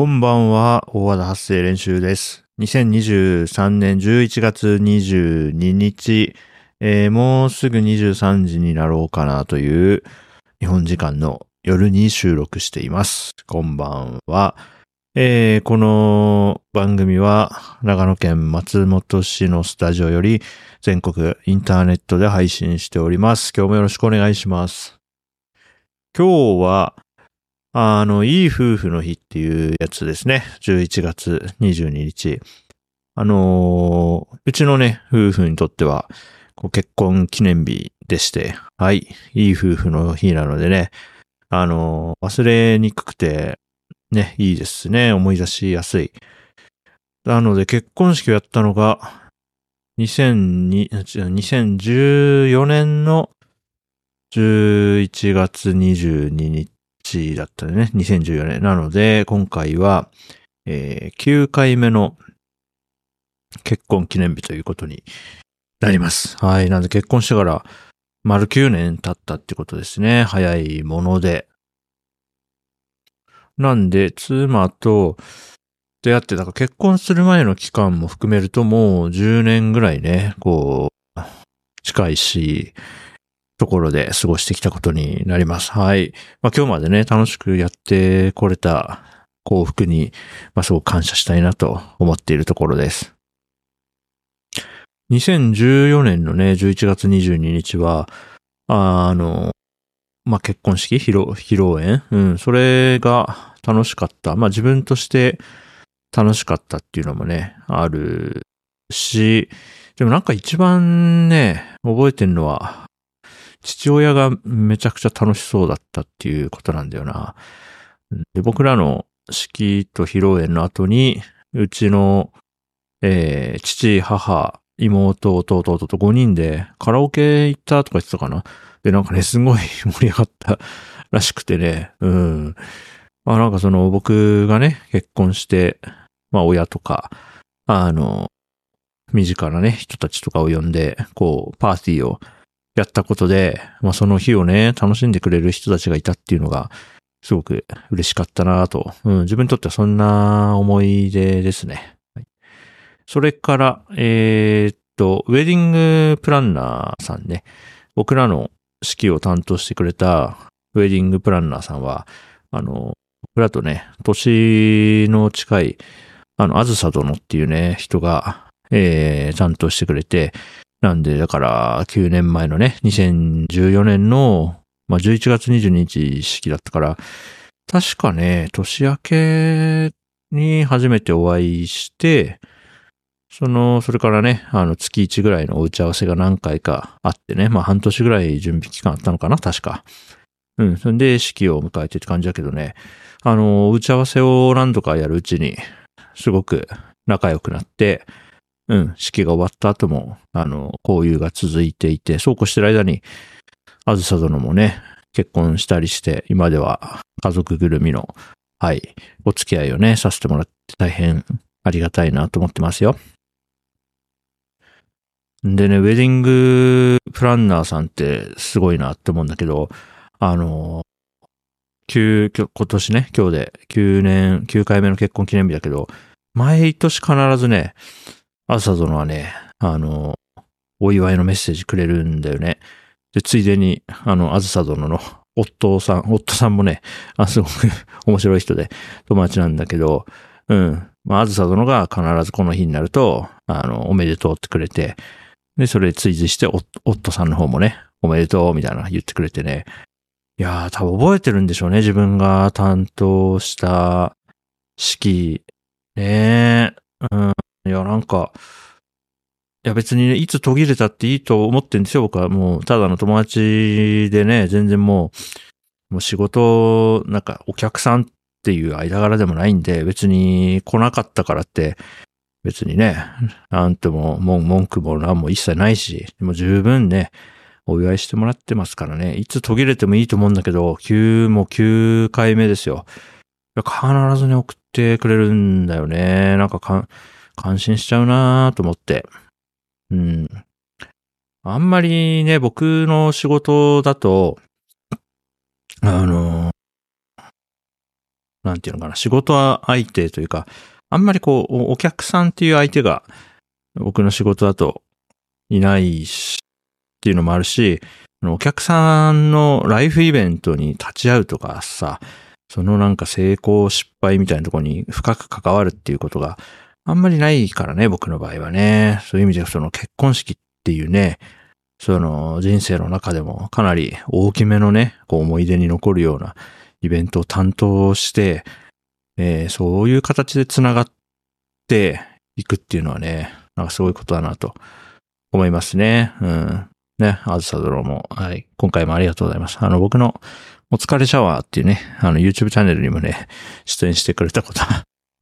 こんばんは、大和田発声練習です。2023年11月22日、えーもうすぐ23時になろうかなという日本時間の夜に収録しています。こんばんは。えーこの番組は長野県松本市のスタジオより全国インターネットで配信しております。今日もよろしくお願いします。今日はあの、いい夫婦の日っていうやつですね。11月22日。あのーうちのね、夫婦にとっては、結婚記念日でして、はい、いい夫婦の日なのでね、あのー忘れにくくて、ね、いいですね。思い出しやすい。なので、結婚式をやったのが、2002 2014年の11月22日だったね。2014年。なので、今回は、えー9回目の結婚記念日ということになります。はい。なので結婚してから丸9年経ったってことですね。早いもので。なんで、妻と出会って、だから結婚する前の期間も含めるともう10年ぐらいね、こう、近いし、ところで過ごしてきたことになります。はい。まあ今日までね、楽しくやってこれた幸福に、まあすごく感謝したいなと思っているところです。2014年のね、11月22日は、ああの、まあ結婚式？披露、披露宴？うん、それが楽しかった。まあ自分として楽しかったっていうのもね、あるし、でもなんか一番ね、覚えてるのは、父親がめちゃくちゃ楽しそうだったっていうことなんだよな。で僕らの式と披露宴の後に、うちの、えー父、母、妹、弟、弟と5人でカラオケ行ったとか言ってたかな。で、なんかね、すごい盛り上がったらしくてね。うん。まあ、なんかその僕がね、結婚して、まあ親とか、あの、身近なね、人たちとかを呼んで、こう、パーティーをやったことで、まあその日をね、楽しんでくれる人たちがいたっていうのが、すごく嬉しかったなと。うん、自分にとってはそんな思い出ですね。はいそれから、えーっと、ウェディングプランナーさんね、僕らの式を担当してくれたウェディングプランナーさんは、あの、僕らとね、年の近い、あの、あずさ殿っていうね、人が、えー、担当してくれて、なんで、だから、9年前のね、2014年の、まあ、11月22日式だったから、確かね、年明けに初めてお会いして、その、それからね、あの、月1ぐらいのお打ち合わせが何回かあってね、まあ、半年ぐらい準備期間あったのかな、確か。うん、そんで、式を迎えてって感じだけどね、あの、打ち合わせを何度かやるうちに、すごく仲良くなって、うん、式が終わった後も、あの、交友が続いていて、そうこうしてる間に、あずさ殿もね、結婚したりして、今では家族ぐるみの、はい、お付き合いをね、させてもらって大変ありがたいなと思ってますよ。でね、ウェディングプランナーさんってすごいなって思うんだけど、あの、今日今年ね、今日で9年、9回目の結婚記念日だけど、毎年必ずね、朝殿はね、あの、お祝いのメッセージくれるんだよね。で、ついでに、あの、あずさ殿の夫さん、夫さんもね、あ、すごく 面白い人で友達なんだけど、うん。まあ、あずさ殿が必ずこの日になると、あの、おめでとうってくれて、で、それ追随して、お夫さんの方もね、おめでとうみたいな言ってくれてね。いやー、多分覚えてるんでしょうね。自分が担当した式。ねえ。うん。いや、なんか、いや別にね、いつ途切れたっていいと思ってんですよ。僕はもう、ただの友達でね、全然もう、もう仕事、なんかお客さんっていう間柄でもないんで、別に来なかったからって、別にね、なんとも文句も何も一切ないし、もう十分ね、お祝いしてもらってますからね、いつ途切れてもいいと思うんだけど、9もう9回目ですよ。必ずね、送ってくれるんだよね。なんかか感心しちゃうなと思って。うん。あんまりね、僕の仕事だと、あの、なんていうのかな、仕事相手というか、あんまりこう、お客さんっていう相手が僕の仕事だといないし、っていうのもあるし、お客さんのライフイベントに立ち会うとかさ、そのなんか成功失敗みたいなところに深く関わるっていうことがあんまりないからね、僕の場合はね。そういう意味でその結婚式っていうね、その人生の中でもかなり大きめのね、こう思い出に残るようなイベントを担当して、えー、そういう形で繋がっていくっていうのはね、なんかすごいことだなと思いますね。うん。ね、あずさロも、はい、今回もありがとうございます。あの、僕のお疲れシャワーっていうね、あの、YouTube チャンネルにもね、出演してくれたこと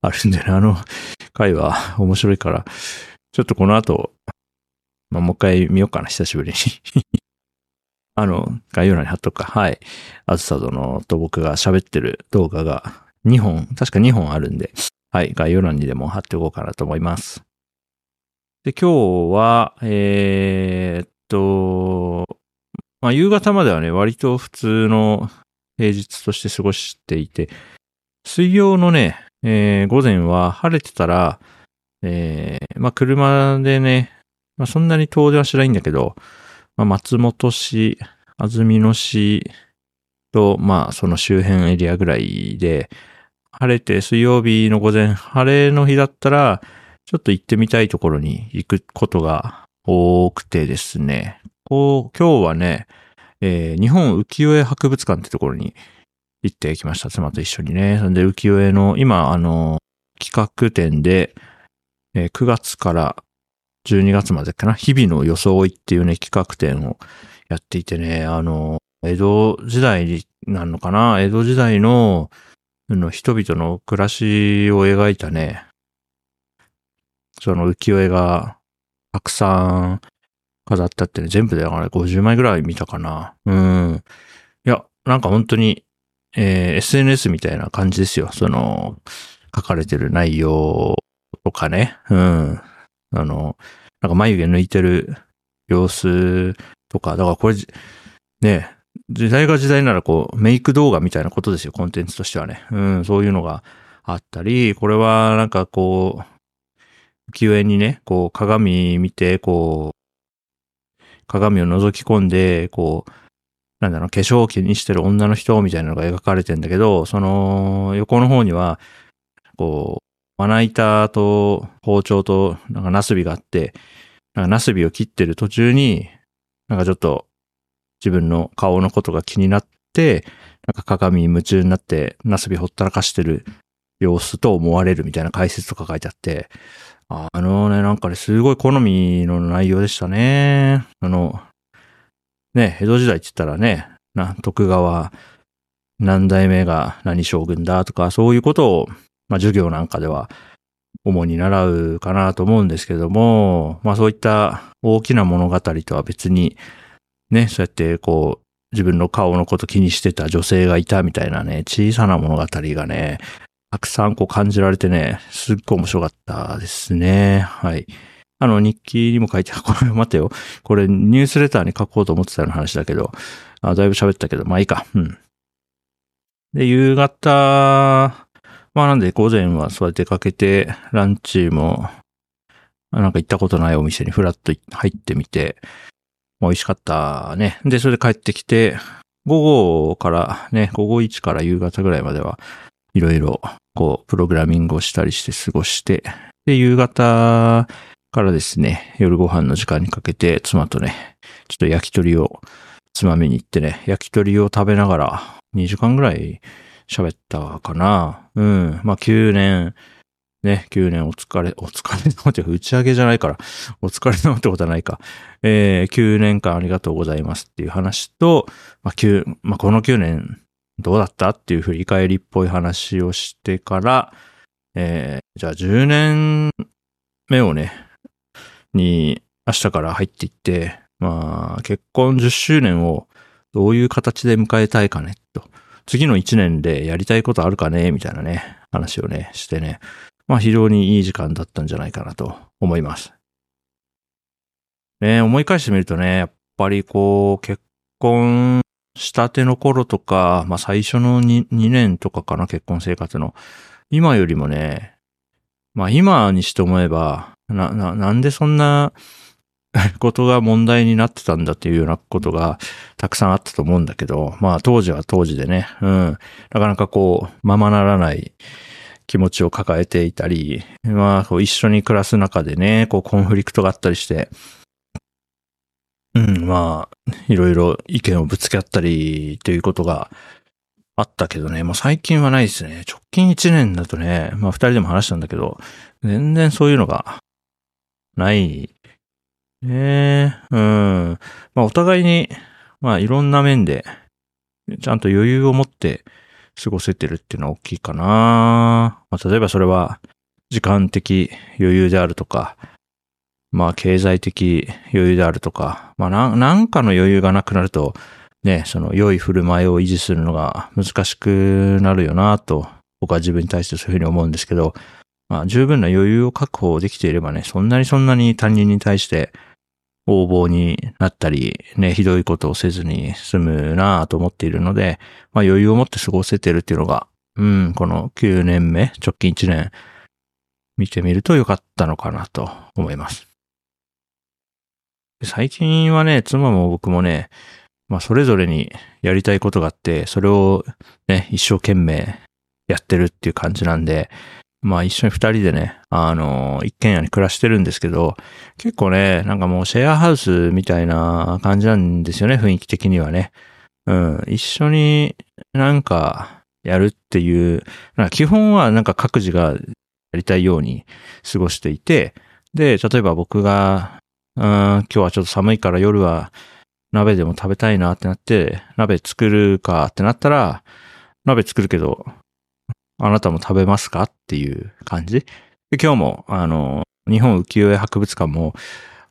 あるんでね、あの回は面白いから、ちょっとこの後、まあ、もう一回見ようかな、久しぶりに あの、概要欄に貼っとくか。はい。あずさ殿と僕が喋ってる動画が2本、確か2本あるんで、はい。概要欄にでも貼っておこうかなと思います。で、今日は、えー、っと、まあ、夕方まではね、割と普通の平日として過ごしていて、水曜のね、えー、午前は晴れてたら、えー、まあ、車でね、まあ、そんなに遠出はしないんだけど、まあ、松本市、安曇野市と、まあ、その周辺エリアぐらいで、晴れて水曜日の午前、晴れの日だったら、ちょっと行ってみたいところに行くことが多くてですね、こう、今日はね、えー、日本浮世絵博物館ってところに行ってきました。妻と一緒にね。そんで浮世絵の、今、あの、企画展で、えー、9月から12月までかな、日々の装いっていうね、企画展をやっていてね、あの、江戸時代になるのかな江戸時代の、の人々の暮らしを描いたね、その浮世絵がたくさん飾ったってね、全部でだから50枚ぐらい見たかな。うん。いや、なんか本当に、えー、SNS みたいな感じですよ。その、書かれてる内容とかね。うん。あの、なんか眉毛抜いてる様子とか、だからこれ、ね、時代が時代ならこう、メイク動画みたいなことですよ、コンテンツとしてはね。うん、そういうのがあったり、これはなんかこう、浮世絵にね、こう、鏡見て、こう、鏡を覗き込んで、こう、なんだろう、化粧を気にしてる女の人みたいなのが描かれてんだけど、その横の方には、こう、まな板と包丁と、なんかナスビがあって、なんかナスビを切ってる途中に、なんかちょっと自分の顔のことが気になって、なんか鏡に夢中になってナスビほったらかしてる様子と思われるみたいな解説とか書いてあって、あのね、なんかね、すごい好みの内容でしたね。あの、ね、江戸時代って言ったらね、な、徳川何代目が何将軍だとか、そういうことをまあ、授業なんかでは主に習うかなと思うんですけども、まあそういった大きな物語とは別に、ね、そうやってこう、自分の顔のこと気にしてた女性がいたみたいなね、小さな物語がね、たくさんこう感じられてね、すっごい面白かったですね。はい。あの、日記にも書いてある、これ待てよ。これニュースレターに書こうと思ってたような話だけど、あだいぶ喋ったけど、まあいいか。うん。で、夕方、まあなんで午前はそうやって出かけて、ランチも、なんか行ったことないお店にフラッと入ってみて、美味しかったね。で、それで帰ってきて、午後からね、午後1から夕方ぐらいまでは、いろいろ、こう、プログラミングをしたりして過ごして、で、夕方からですね、夜ご飯の時間にかけて、妻とね、ちょっと焼き鳥をつまみに行ってね、焼き鳥を食べながら、2時間ぐらい喋ったかな。うん。まあ、9年、ね、9年お疲れ、お疲れの って打ち上げじゃないから、お疲れのってことはないか。えー、9年間ありがとうございますっていう話と、まあ、9、まあ、この9年どうだったっていう振り返りっぽい話をしてから、えー、じゃあ10年目をね、に明日から入っていって、まあ、結婚10周年をどういう形で迎えたいかね、と。次の1年でやりたいことあるかねみたいなね、話をね、してね。まあ非常にいい時間だったんじゃないかなと思います。ね思い返してみるとね、やっぱりこう、結婚したての頃とか、まあ最初の 2, 2年とかかな、結婚生活の。今よりもね、まあ今にして思えば、な、な、なんでそんな ことが問題になってたんだっていうようなことがたくさんあったと思うんだけど、まあ当時は当時でね、うん、なかなかこう、ままならない気持ちを抱えていたり、まあこう一緒に暮らす中でね、こうコンフリクトがあったりして、うん、まあ、いろいろ意見をぶつけ合ったりということがあったけどね、まあ最近はないですね。直近1年だとね、まあ二人でも話したんだけど、全然そういうのがないねうん。まあお互いに、まあいろんな面で、ちゃんと余裕を持って過ごせてるっていうのは大きいかな。まあ例えばそれは時間的余裕であるとか、まあ経済的余裕であるとか、まあななんかの余裕がなくなると、ね、その良い振る舞いを維持するのが難しくなるよなと、僕は自分に対してそういうふうに思うんですけど、まあ十分な余裕を確保できていればね、そんなにそんなに他人に対して横暴になったり、ね、ひどいことをせずに済むなぁと思っているので、まあ余裕を持って過ごせてるっていうのが、うん、この9年目、直近1年、見てみるとよかったのかなと思います。最近はね、妻も僕もね、まあそれぞれにやりたいことがあって、それをね、一生懸命やってるっていう感じなんで、まあ一緒に二人でね、あの、一軒家に暮らしてるんですけど、結構ね、なんかもうシェアハウスみたいな感じなんですよね、雰囲気的にはね。うん、一緒になんかやるっていう、基本はなんか各自がやりたいように過ごしていて、で、例えば僕が、うん、今日はちょっと寒いから夜は鍋でも食べたいなってなって、鍋作るかってなったら、鍋作るけど、あなたも食べますか？っていう感じ？で今日も、あの、日本浮世絵博物館も、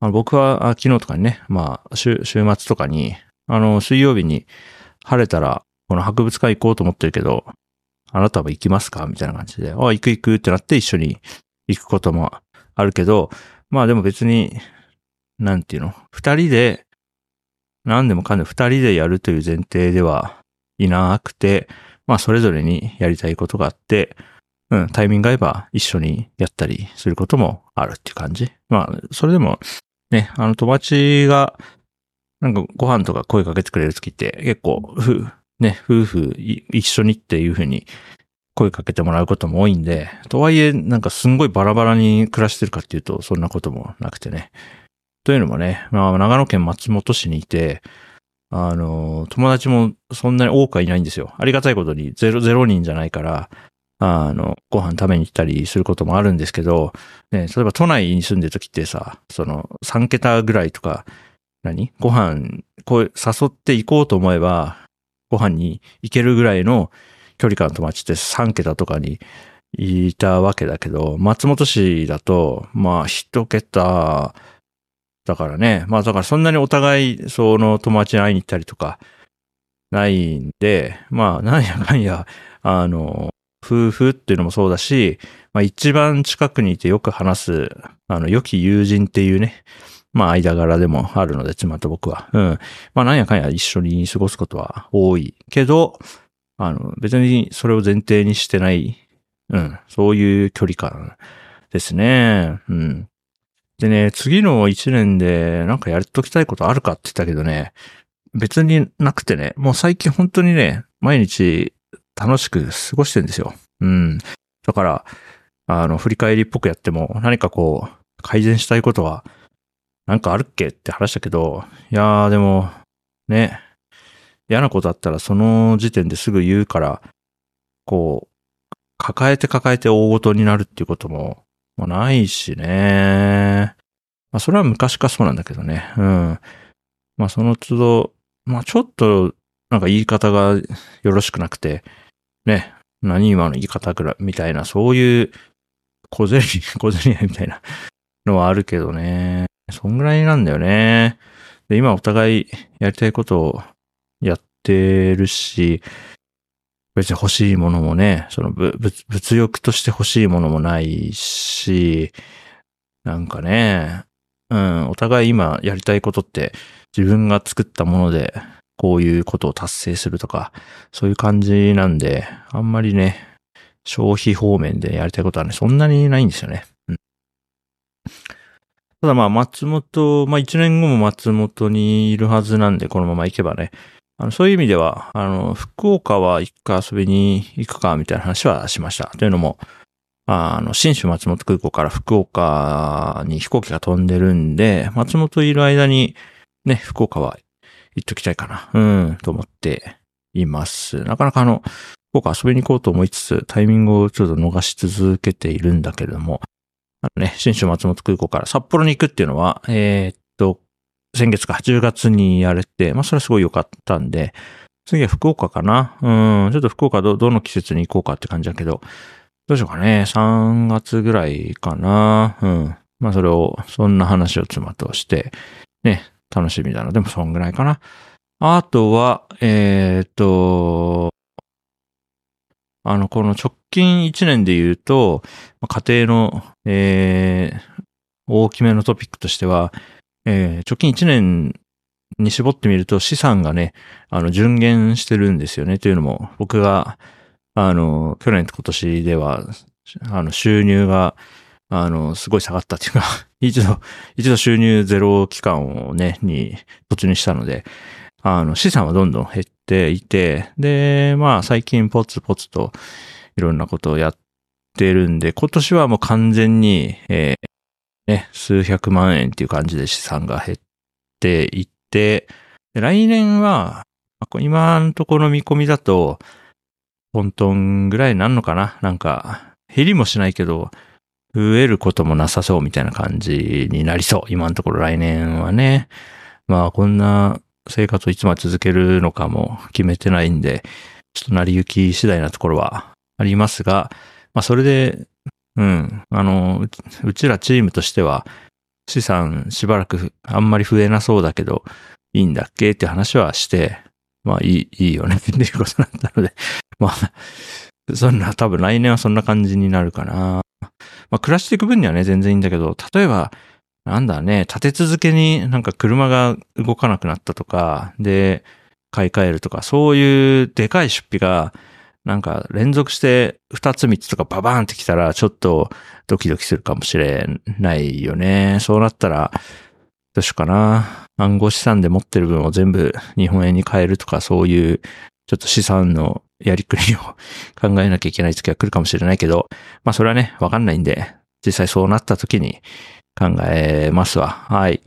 あの僕は昨日とかにね、まあ週、週末とかに、あの、水曜日に晴れたら、この博物館行こうと思ってるけど、あなたは行きますか？みたいな感じで、あ、行く行くってなって一緒に行くこともあるけど、まあでも別に、なんていうの、二人で、何でもかんでも二人でやるという前提ではいなくて、まあそれぞれにやりたいことがあって、うん、タイミング合えば一緒にやったりすることもあるっていう感じ。まあ、それでも、ね、あの友達が、なんかご飯とか声かけてくれるときって結構、ふ、ね、夫婦一緒にっていうふうに声かけてもらうことも多いんで、とはいえ、なんかすんごいバラバラに暮らしてるかっていうと、そんなこともなくてね。というのもね、まあ、長野県松本市にいて、あの、友達もそんなに多くはいないんですよ。ありがたいことにゼロ、ゼロ人じゃないから、あの、ご飯食べに行ったりすることもあるんですけど、ね、例えば都内に住んでる時ってさ、その3桁ぐらいとか、何？ご飯、こう誘って行こうと思えば、ご飯に行けるぐらいの距離感の友達って3桁とかにいたわけだけど、松本市だと、まあ一桁だからね。まあだからそんなにお互い、その友達に会いに行ったりとか、ないんで、まあなんやかんや、あの、夫婦っていうのもそうだし、まあ一番近くにいてよく話す、あの、良き友人っていうね、まあ間柄でもあるので、妻と僕は。うん。まあなんやかんや一緒に過ごすことは多いけど、あの、別にそれを前提にしてない、うん、そういう距離感ですね。うん。でね、次の1年でなんかやっときたいことあるかって言ったけどね、別になくてね、もう最近本当にね、毎日楽しく過ごしてんですよ。うん。だから、あの、振り返りっぽくやっても何かこう、改善したいことはなんかあるっけって話したけど、いやーでも、ね、嫌なことあったらその時点ですぐ言うから、こう、抱えて抱えて大ごとになるっていうことももないしね。まあ、それは昔からそうなんだけどね。うん。まあ、その都度、まあ、ちょっと、なんか言い方がよろしくなくて、ね、何今の言い方くらい、みたいな、そういう、小銭、小銭みたいなのはあるけどね。そんぐらいなんだよね。で、今お互いやりたいことをやってるし、別に欲しいものもね、その物物欲として欲しいものもないし、なんかね、うん、お互い今やりたいことって自分が作ったものでこういうことを達成するとか、そういう感じなんで、あんまりね、消費方面でやりたいことはね、そんなにないんですよね。うん、ただまあ、松本、まあ一年後も松本にいるはずなんで、このまま行けばね、あの、そういう意味では、あの、福岡は一回遊びに行くか、みたいな話はしました。というのも、あの、新州松本空港から福岡に飛行機が飛んでるんで、松本いる間に、ね、福岡は行っときたいかな。うん、と思っています。なかなかあの、福岡遊びに行こうと思いつつ、タイミングをちょっと逃し続けているんだけれども、あのね、新州松本空港から札幌に行くっていうのは、えー、っと、先月か、10月にやれて、まあそれはすごい良かったんで、次は福岡かなうん、ちょっと福岡ど、どの季節に行こうかって感じだけど、どうしようかね。3月ぐらいかな。うん。まあそれを、そんな話を妻として、ね、楽しみだな。でもそんぐらいかな。あとは、えっ、と、あの、この直近1年で言うと、家庭の、えー、大きめのトピックとしては、えー、直近1年に絞ってみると資産がね、あの、順減してるんですよね。というのも、僕が、あの、去年と今年では、あの、収入が、あの、すごい下がったっていうか 一度、一度収入ゼロ期間をね、に突入したので、あの、資産はどんどん減っていて、で、まあ、最近ポツポツといろんなことをやってるんで、今年はもう完全に、えー、ね、数百万円っていう感じで資産が減っていって、来年は、今のところ見込みだと、トントンぐらいなるのかな？なんか、減りもしないけど、増えることもなさそうみたいな感じになりそう。今のところ来年はね。まあこんな生活をいつまで続けるのかも決めてないんで、ちょっと成り行き次第なところはありますが、まあそれで、うん、あの、うちらチームとしては資産しばらくあんまり増えなそうだけど、いいんだっけ？って話はして、まあいい、いいよね。っていうことだったので、まあ、そんな多分来年はそんな感じになるかな。まあ、暮らしていく分にはね、全然いいんだけど、例えば、なんだね、立て続けになんか車が動かなくなったとか、で、買い替えるとか、そういうでかい出費が、なんか連続して二つ三つとかババーンってきたら、ちょっとドキドキするかもしれないよね。そうなったら、どうしようかな。暗号資産で持ってる分を全部日本円に変えるとか、そういうちょっと資産のやりくりを 考えなきゃいけない時が来るかもしれないけど、まあそれはね、わかんないんで、実際そうなった時に考えますわ。はい。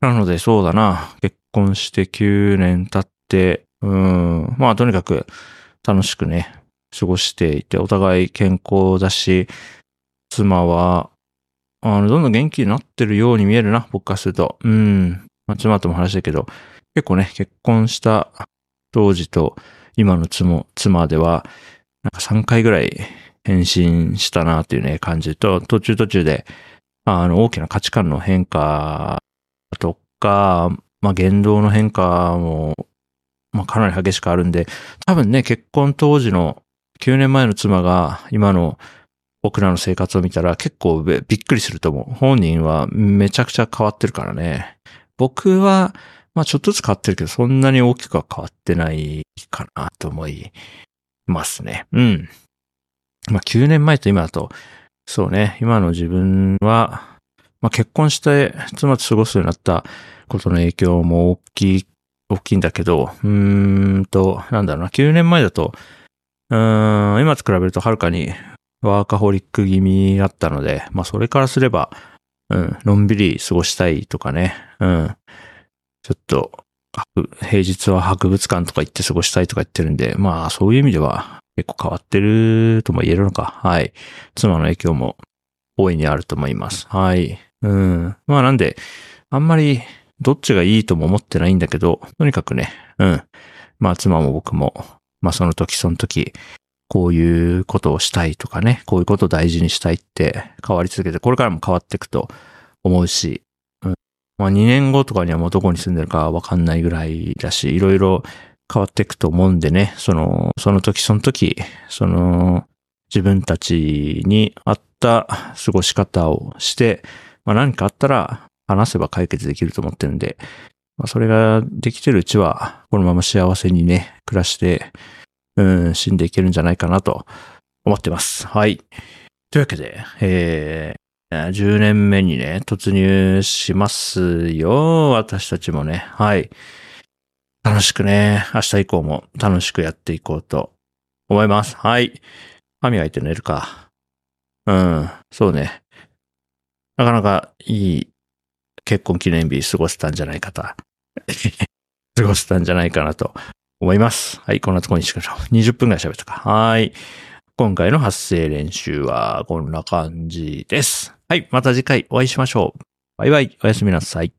なのでそうだな、結婚して9年経って、うん、まあとにかく楽しくね、過ごしていて、お互い健康だし、妻は、あの、どんどん元気になってるように見えるな、僕からすると。うん。まあ、妻とも話したけど、結構ね、結婚した当時と今の妻妻では、なんか3回ぐらい変身したなっていうね、感じと、途中途中で、あの、大きな価値観の変化とか、まあ、言動の変化も、まあ、かなり激しくあるんで、多分ね、結婚当時の9年前の妻が今の僕らの生活を見たら結構びっくりすると思う。本人はめちゃくちゃ変わってるからね。僕はまあちょっとずつ変わってるけど、そんなに大きくは変わってないかなと思いますね。うん。まあ9年前と今だと、そうね、今の自分は、まあ結婚して妻と過ごすようになったことの影響も大きい、大きいんだけど、うーんと、なんだろうな、9年前だと、うーん、今と比べるとはるかにワーカホリック気味だったので、まあそれからすれば、うん、のんびり過ごしたいとかね、うん、ちょっと、平日は博物館とか行って過ごしたいとか言ってるんで、まあそういう意味では結構変わってるとも言えるのか。はい。妻の影響も大いにあると思います。はい。うん。まあなんで、あんまりどっちがいいとも思ってないんだけど、とにかくね、うん。まあ妻も僕も、まあその時その時、こういうことをしたいとかね、こういうことを大事にしたいって変わり続けて、これからも変わっていくと思うし、うんまあ2年後とかにはもうどこに住んでるかわかんないぐらいだし、いろいろ変わっていくと思うんでね、その、その時その時、その、自分たちに合った過ごし方をして、まあ何かあったら話せば解決できると思ってるんで、まあ、それができてるうちは、このまま幸せにね、暮らして、うん、死んでいけるんじゃないかなと思ってます。はい。というわけで、えー、10年目にね、突入しますよ。私たちもね。はい。楽しくね、明日以降も楽しくやっていこうと思います。はい。歯磨いて寝るか。うん、そうね。なかなかいい結婚記念日過ごせたんじゃないかと。過ごせたんじゃないかなと思います。はい、こんなところにしましょう。20分ぐらい喋ったか。はい。今回の発声練習はこんな感じです。はい、また次回お会いしましょう。バイバイ、おやすみなさい。